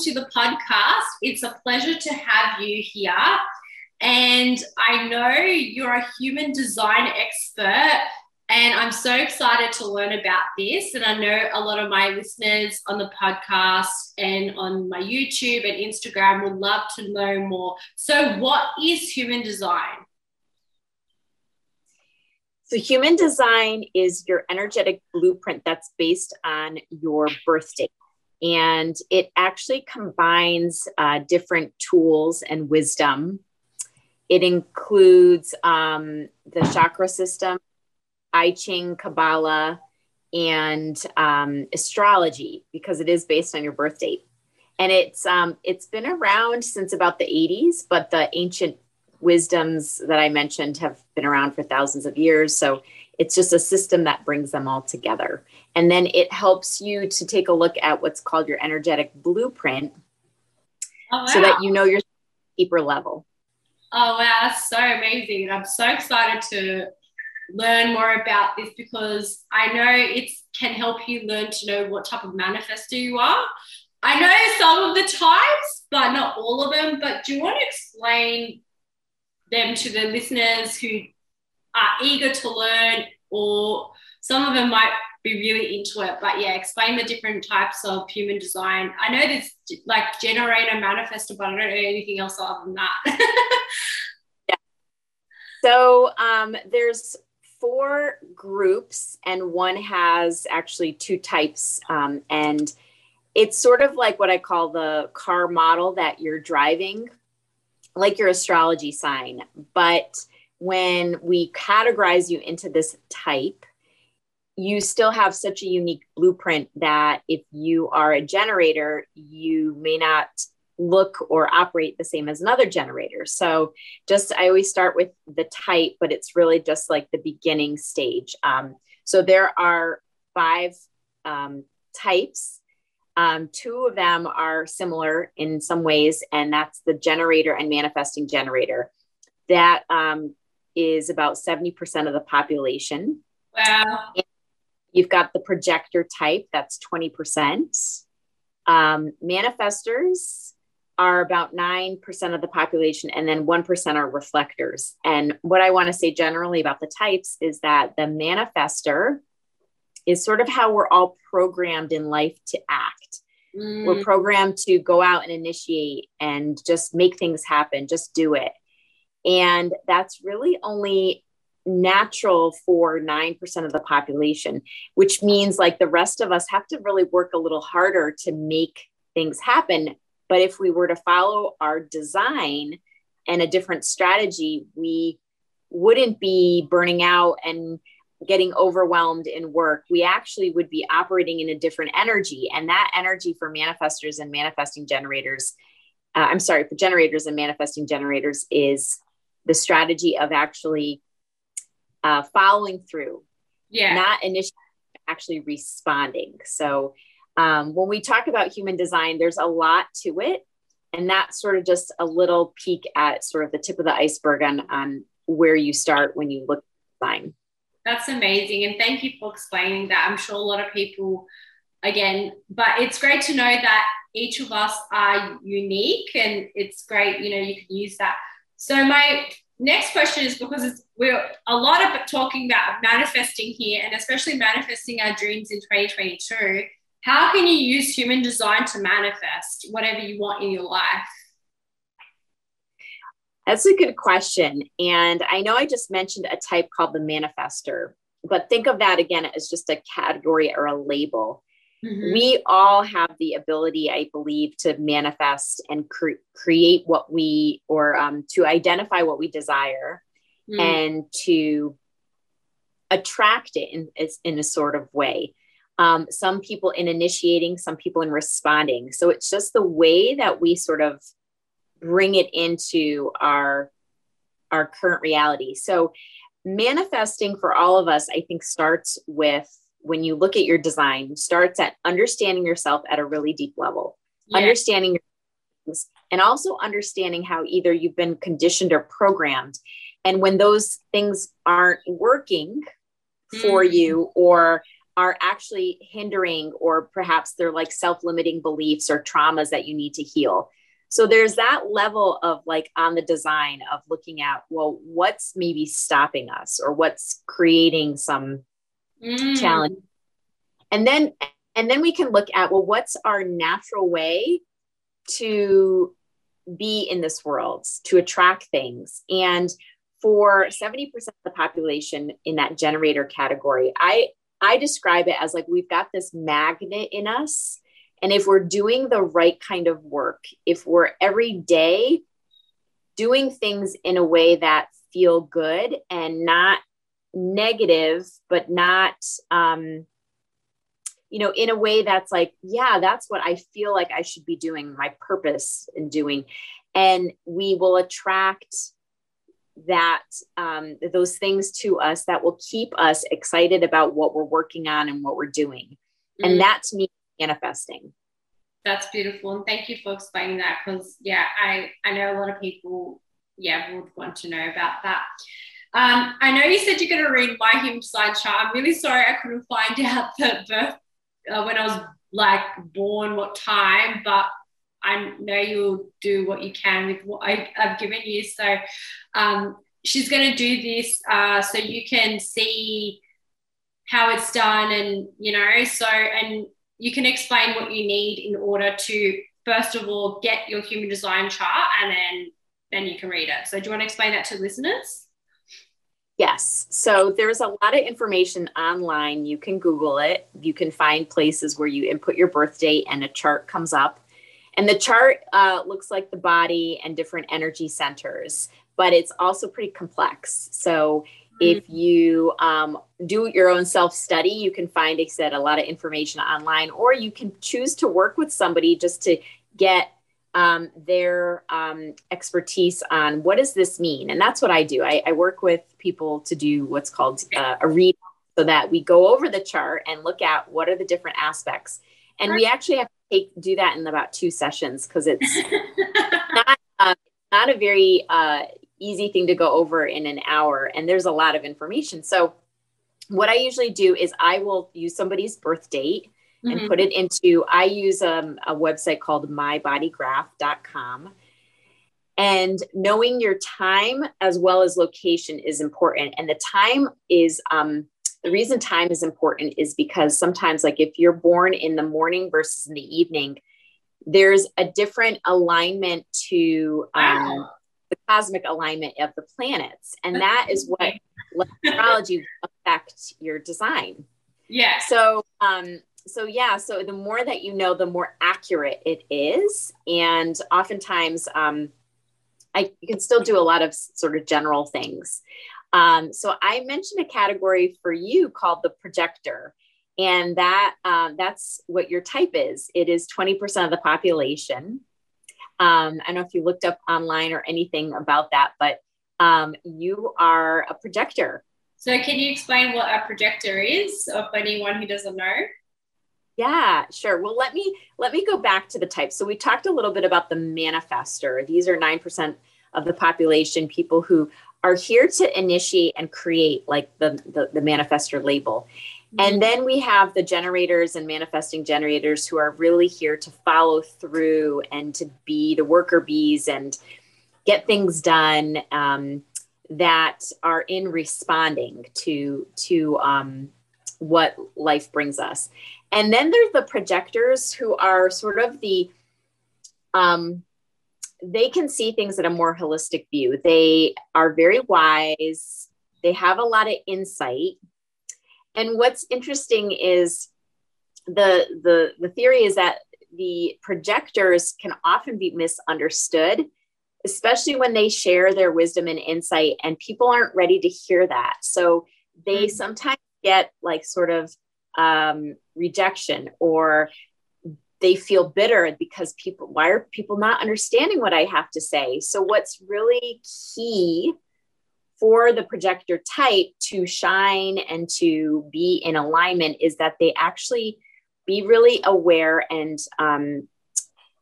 to the podcast. It's a pleasure to have you here. And I know you're a human design expert, and I'm so excited to learn about this. And I know a lot of my listeners on the podcast and on my YouTube and Instagram would love to know more. So, what is human design? So, human design is your energetic blueprint that's based on your birth date. And it actually combines uh, different tools and wisdom. It includes um, the chakra system, I Ching, Kabbalah, and um, astrology because it is based on your birth date. And it's um, it's been around since about the 80s, but the ancient wisdoms that I mentioned have been around for thousands of years. So it's just a system that brings them all together. And then it helps you to take a look at what's called your energetic blueprint oh, wow. so that you know your deeper level. Oh, wow. That's so amazing. And I'm so excited to learn more about this because I know it can help you learn to know what type of manifester you are. I know some of the types, but not all of them. But do you want to explain them to the listeners who are eager to learn, or some of them might be really into it. But yeah, explain the different types of human design. I know there's like generator, manifestor, but I don't know anything else other than that. yeah. So um, there's four groups, and one has actually two types. Um, and it's sort of like what I call the car model that you're driving like your astrology sign. But when we categorize you into this type, you still have such a unique blueprint that if you are a generator, you may not look or operate the same as another generator. So, just I always start with the type, but it's really just like the beginning stage. Um, so, there are five um, types um, two of them are similar in some ways, and that's the generator and manifesting generator. That um, is about 70% of the population. Wow. And you've got the projector type, that's 20%. Um, manifestors are about 9% of the population, and then 1% are reflectors. And what I want to say generally about the types is that the manifester is sort of how we're all programmed in life to act. Mm. We're programmed to go out and initiate and just make things happen, just do it. And that's really only natural for 9% of the population, which means like the rest of us have to really work a little harder to make things happen. But if we were to follow our design and a different strategy, we wouldn't be burning out and getting overwhelmed in work, we actually would be operating in a different energy. And that energy for manifestors and manifesting generators, uh, I'm sorry, for generators and manifesting generators is the strategy of actually uh, following through, yeah, not initially actually responding. So um, when we talk about human design, there's a lot to it. And that's sort of just a little peek at sort of the tip of the iceberg on, on where you start when you look at design. That's amazing. And thank you for explaining that. I'm sure a lot of people, again, but it's great to know that each of us are unique and it's great, you know, you can use that. So, my next question is because we're a lot of talking about manifesting here and especially manifesting our dreams in 2022. How can you use human design to manifest whatever you want in your life? That's a good question. And I know I just mentioned a type called the manifester, but think of that again as just a category or a label. Mm-hmm. We all have the ability, I believe, to manifest and cre- create what we, or um, to identify what we desire mm-hmm. and to attract it in, in a sort of way. Um, some people in initiating, some people in responding. So it's just the way that we sort of bring it into our our current reality so manifesting for all of us i think starts with when you look at your design starts at understanding yourself at a really deep level yeah. understanding your things, and also understanding how either you've been conditioned or programmed and when those things aren't working for mm-hmm. you or are actually hindering or perhaps they're like self-limiting beliefs or traumas that you need to heal so there's that level of like on the design of looking at well what's maybe stopping us or what's creating some mm. challenge and then and then we can look at well what's our natural way to be in this world to attract things? And for 70% of the population in that generator category i i describe it as like we've got this magnet in us. And if we're doing the right kind of work if we're every day doing things in a way that feel good and not negative but not um you know, in a way that's like, yeah, that's what I feel like I should be doing, my purpose in doing. And we will attract that um, those things to us that will keep us excited about what we're working on and what we're doing. Mm-hmm. And that's me manifesting. That's beautiful. And thank you for explaining that because yeah, I, I know a lot of people, yeah, would want to know about that. Um, I know you said you're going to read my human design chart. I'm really sorry I couldn't find out the birth uh, when I was like born, what time, but I know you'll do what you can with what I, have given you. So um, she's going to do this uh, so you can see how it's done, and you know, so and you can explain what you need in order to first of all get your human design chart, and then then you can read it. So do you want to explain that to listeners? Yes. So there's a lot of information online. You can Google it. You can find places where you input your birth date and a chart comes up. And the chart uh, looks like the body and different energy centers, but it's also pretty complex. So mm-hmm. if you um, do your own self study, you can find, like I said, a lot of information online, or you can choose to work with somebody just to get um, their um, expertise on what does this mean? And that's what i do. I, I work with people to do what's called uh, a read so that we go over the chart and look at what are the different aspects. And we actually have to take, do that in about two sessions because it's not, uh, not a very uh, easy thing to go over in an hour and there's a lot of information. So what i usually do is i will use somebody's birth date mm-hmm. and put it into i use um, a website called mybodygraph.com and knowing your time as well as location is important. And the time is um, the reason time is important is because sometimes like if you're born in the morning versus in the evening there's a different alignment to um, wow. the cosmic alignment of the planets. And that is what astrology affect your design. Yeah so um so yeah so the more that you know the more accurate it is. And oftentimes um i you can still do a lot of sort of general things. Um, so i mentioned a category for you called the projector. And that um, that's what your type is. It is 20% of the population. Um, i don't know if you looked up online or anything about that but um, you are a projector. So can you explain what a projector is of anyone who doesn't know yeah, sure. Well, let me let me go back to the types. So we talked a little bit about the manifester. These are 9% of the population, people who are here to initiate and create like the the, the manifester label. Mm-hmm. And then we have the generators and manifesting generators who are really here to follow through and to be the worker bees and get things done um, that are in responding to to um, what life brings us. And then there's the projectors who are sort of the um they can see things at a more holistic view. They are very wise. They have a lot of insight. And what's interesting is the the the theory is that the projectors can often be misunderstood, especially when they share their wisdom and insight and people aren't ready to hear that. So they mm-hmm. sometimes get like sort of um, rejection or they feel bitter because people why are people not understanding what i have to say so what's really key for the projector type to shine and to be in alignment is that they actually be really aware and um,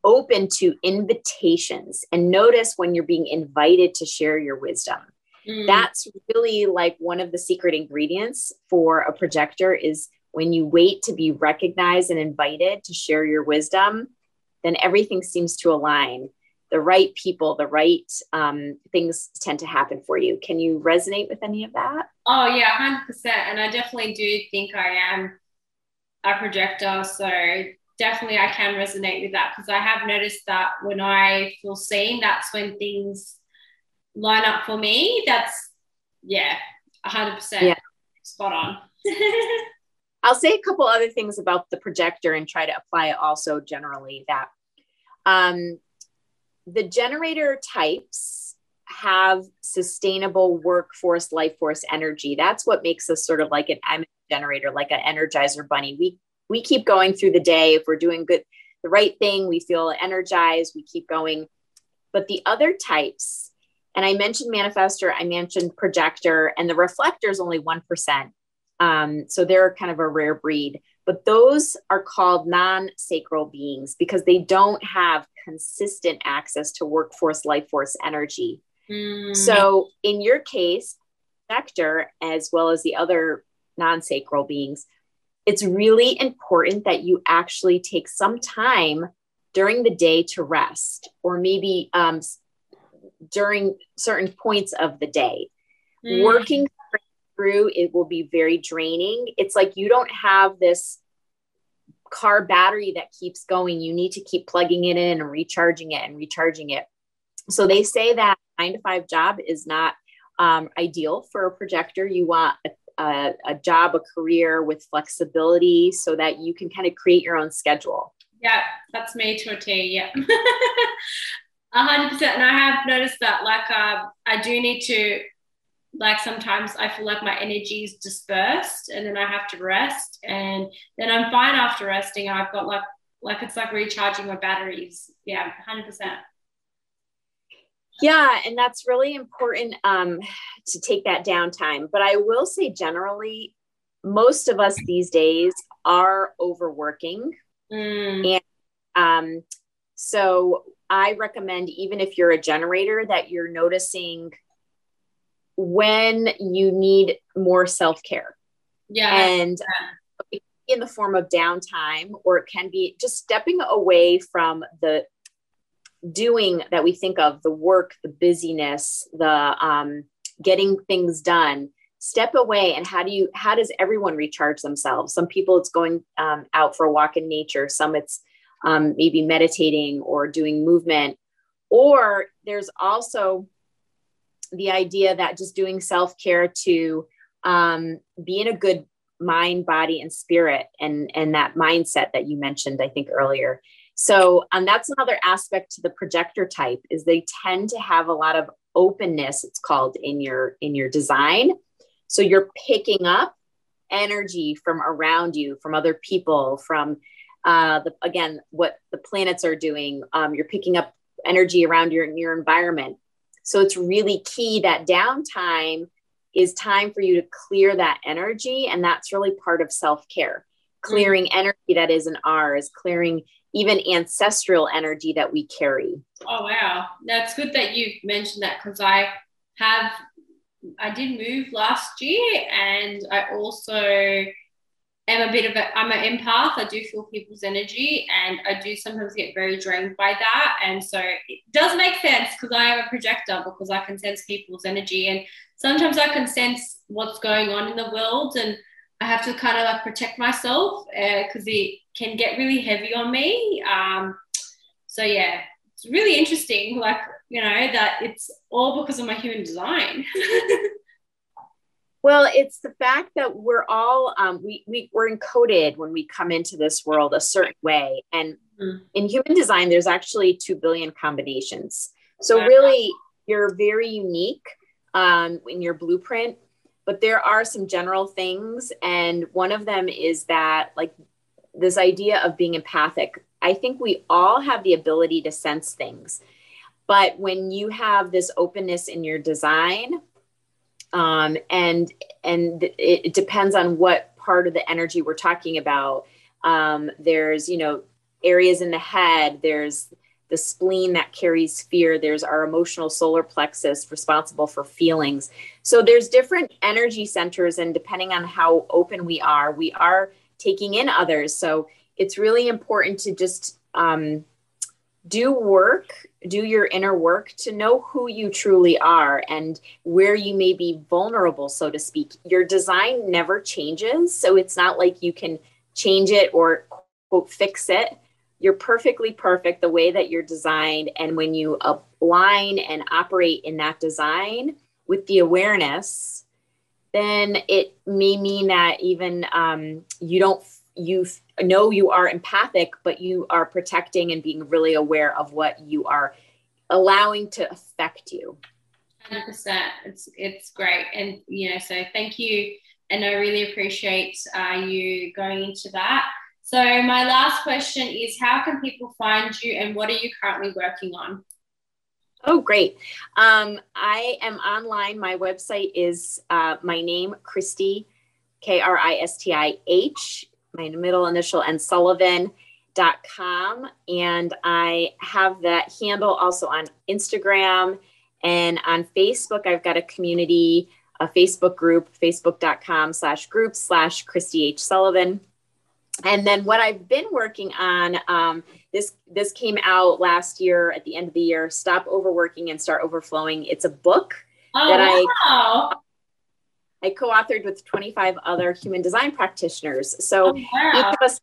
open to invitations and notice when you're being invited to share your wisdom mm. that's really like one of the secret ingredients for a projector is when you wait to be recognized and invited to share your wisdom, then everything seems to align. The right people, the right um, things tend to happen for you. Can you resonate with any of that? Oh, yeah, 100%. And I definitely do think I am a projector. So definitely I can resonate with that because I have noticed that when I feel seen, that's when things line up for me. That's, yeah, 100% yeah. spot on. I'll say a couple other things about the projector and try to apply it also generally that um, the generator types have sustainable workforce, life force energy. That's what makes us sort of like an M generator, like an energizer bunny. We we keep going through the day. If we're doing good, the right thing, we feel energized, we keep going. But the other types, and I mentioned manifestor, I mentioned projector, and the reflector is only 1%. Um, so they're kind of a rare breed, but those are called non sacral beings because they don't have consistent access to workforce, life force energy. Mm. So in your case, Vector, as well as the other non sacral beings, it's really important that you actually take some time during the day to rest or maybe um, during certain points of the day. Mm. Working through it will be very draining. It's like you don't have this car battery that keeps going. You need to keep plugging it in and recharging it and recharging it. So they say that nine to five job is not um, ideal for a projector. You want a a, a job, a career with flexibility so that you can kind of create your own schedule. Yeah, that's me to a T. Yeah. A hundred percent. And I have noticed that like uh, I do need to like sometimes I feel like my energy is dispersed and then I have to rest and then I'm fine after resting. I've got like like it's like recharging my batteries. Yeah, hundred percent. Yeah, and that's really important um, to take that downtime. But I will say, generally, most of us these days are overworking. Mm. And um, so I recommend, even if you're a generator, that you're noticing when you need more self care. Yeah. And in the form of downtime, or it can be just stepping away from the doing that we think of the work, the busyness, the um, getting things done step away and how do you how does everyone recharge themselves some people it's going um, out for a walk in nature some it's um, maybe meditating or doing movement or there's also the idea that just doing self-care to um, be in a good mind body and spirit and and that mindset that you mentioned i think earlier so um, that's another aspect to the projector type is they tend to have a lot of openness. It's called in your in your design. So you're picking up energy from around you, from other people, from uh, the, again what the planets are doing. Um, you're picking up energy around your your environment. So it's really key that downtime is time for you to clear that energy, and that's really part of self care. Clearing mm-hmm. energy that isn't ours, clearing even ancestral energy that we carry. Oh wow, that's good that you mentioned that because I have I did move last year and I also am a bit of a I'm an empath. I do feel people's energy and I do sometimes get very drained by that. And so it does make sense because I am a projector because I can sense people's energy and sometimes I can sense what's going on in the world and I have to kind of like protect myself because uh, it can get really heavy on me. Um, so yeah, it's really interesting. Like you know that it's all because of my human design. well, it's the fact that we're all um, we we we're encoded when we come into this world a certain way, and mm-hmm. in human design, there's actually two billion combinations. So really, you're very unique um, in your blueprint but there are some general things and one of them is that like this idea of being empathic i think we all have the ability to sense things but when you have this openness in your design um, and and it, it depends on what part of the energy we're talking about um, there's you know areas in the head there's the spleen that carries fear there's our emotional solar plexus responsible for feelings so there's different energy centers and depending on how open we are we are taking in others. So it's really important to just um, do work, do your inner work to know who you truly are and where you may be vulnerable, so to speak. Your design never changes. So it's not like you can change it or quote fix it. You're perfectly perfect the way that you're designed. And when you align and operate in that design with the awareness, then it may mean that even um, you don't you know you are empathic, but you are protecting and being really aware of what you are allowing to affect you. 100%. It's, it's great. And, you know, so thank you. And I really appreciate uh, you going into that. So, my last question is how can people find you and what are you currently working on? Oh, great. Um, I am online. My website is uh, my name, Kristi, K R I S T I H, my middle initial, and Sullivan.com. And I have that handle also on Instagram and on Facebook. I've got a community, a Facebook group, facebook.com slash group slash kristi H. Sullivan. And then what I've been working on, um, this this came out last year at the end of the year. Stop overworking and start overflowing. It's a book oh, that wow. I I co-authored with 25 other human design practitioners. So oh, wow. each of us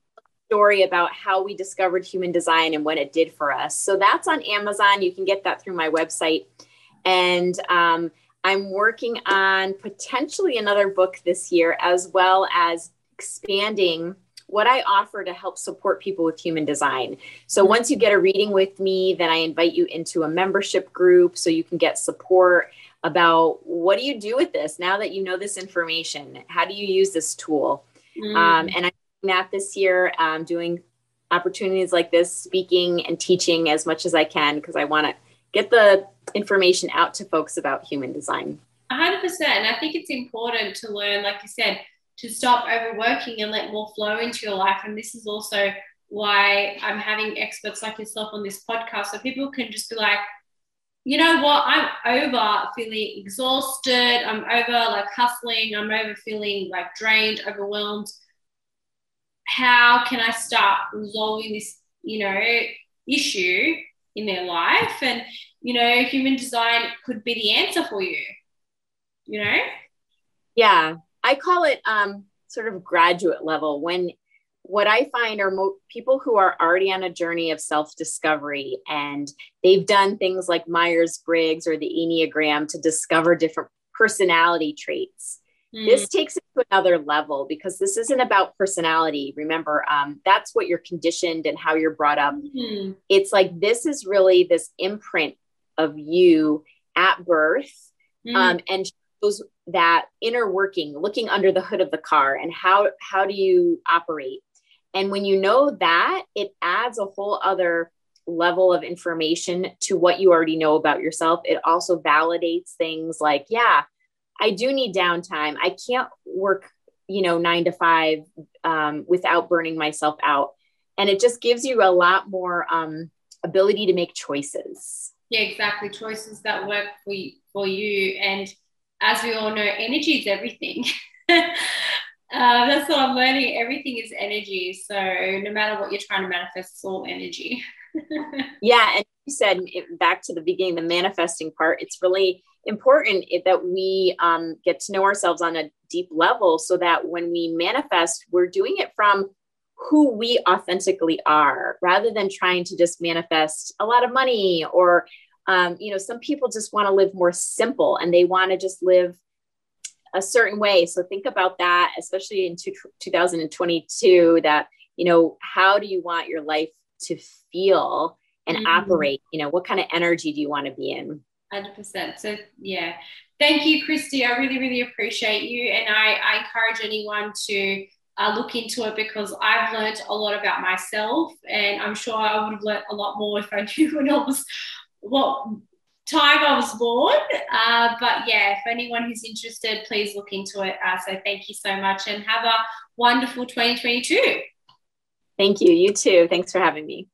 story about how we discovered human design and what it did for us. So that's on Amazon. You can get that through my website. And um, I'm working on potentially another book this year, as well as expanding what I offer to help support people with human design. So mm-hmm. once you get a reading with me, then I invite you into a membership group so you can get support about what do you do with this now that you know this information? How do you use this tool? Mm. Um, and I'm doing that this year, um, doing opportunities like this, speaking and teaching as much as I can because I want to get the information out to folks about human design. 100%. And I think it's important to learn, like you said, to stop overworking and let more flow into your life. And this is also why I'm having experts like yourself on this podcast so people can just be like, you know what, I'm over feeling exhausted. I'm over like hustling. I'm over feeling like drained, overwhelmed. How can I start resolving this, you know, issue in their life? And, you know, human design could be the answer for you, you know? Yeah. I call it um, sort of graduate level when what I find are mo- people who are already on a journey of self discovery and they've done things like Myers Briggs or the Enneagram to discover different personality traits. Mm. This takes it to another level because this isn't about personality. Remember, um, that's what you're conditioned and how you're brought up. Mm. It's like this is really this imprint of you at birth mm. um, and shows that inner working looking under the hood of the car and how how do you operate and when you know that, it adds a whole other level of information to what you already know about yourself. It also validates things like, yeah, I do need downtime. I can't work, you know, nine to five um, without burning myself out. And it just gives you a lot more um, ability to make choices. Yeah, exactly. Choices that work for you, for you. And as we all know, energy is everything. Uh, that's what I'm learning. Everything is energy. So no matter what you're trying to manifest, it's all energy. yeah. And you said it, back to the beginning, the manifesting part, it's really important that we um, get to know ourselves on a deep level so that when we manifest, we're doing it from who we authentically are rather than trying to just manifest a lot of money or um, you know some people just want to live more simple and they want to just live a certain way. So think about that, especially in two, 2022, that, you know, how do you want your life to feel and mm-hmm. operate? You know, what kind of energy do you want to be in? 100%. So, yeah. Thank you, Kristi. I really, really appreciate you. And I, I encourage anyone to uh, look into it because I've learned a lot about myself. And I'm sure I would have learned a lot more if I knew when I was what time I was born. Uh, but yeah, if anyone who's interested, please look into it. Uh, so thank you so much and have a wonderful 2022. Thank you. You too. Thanks for having me.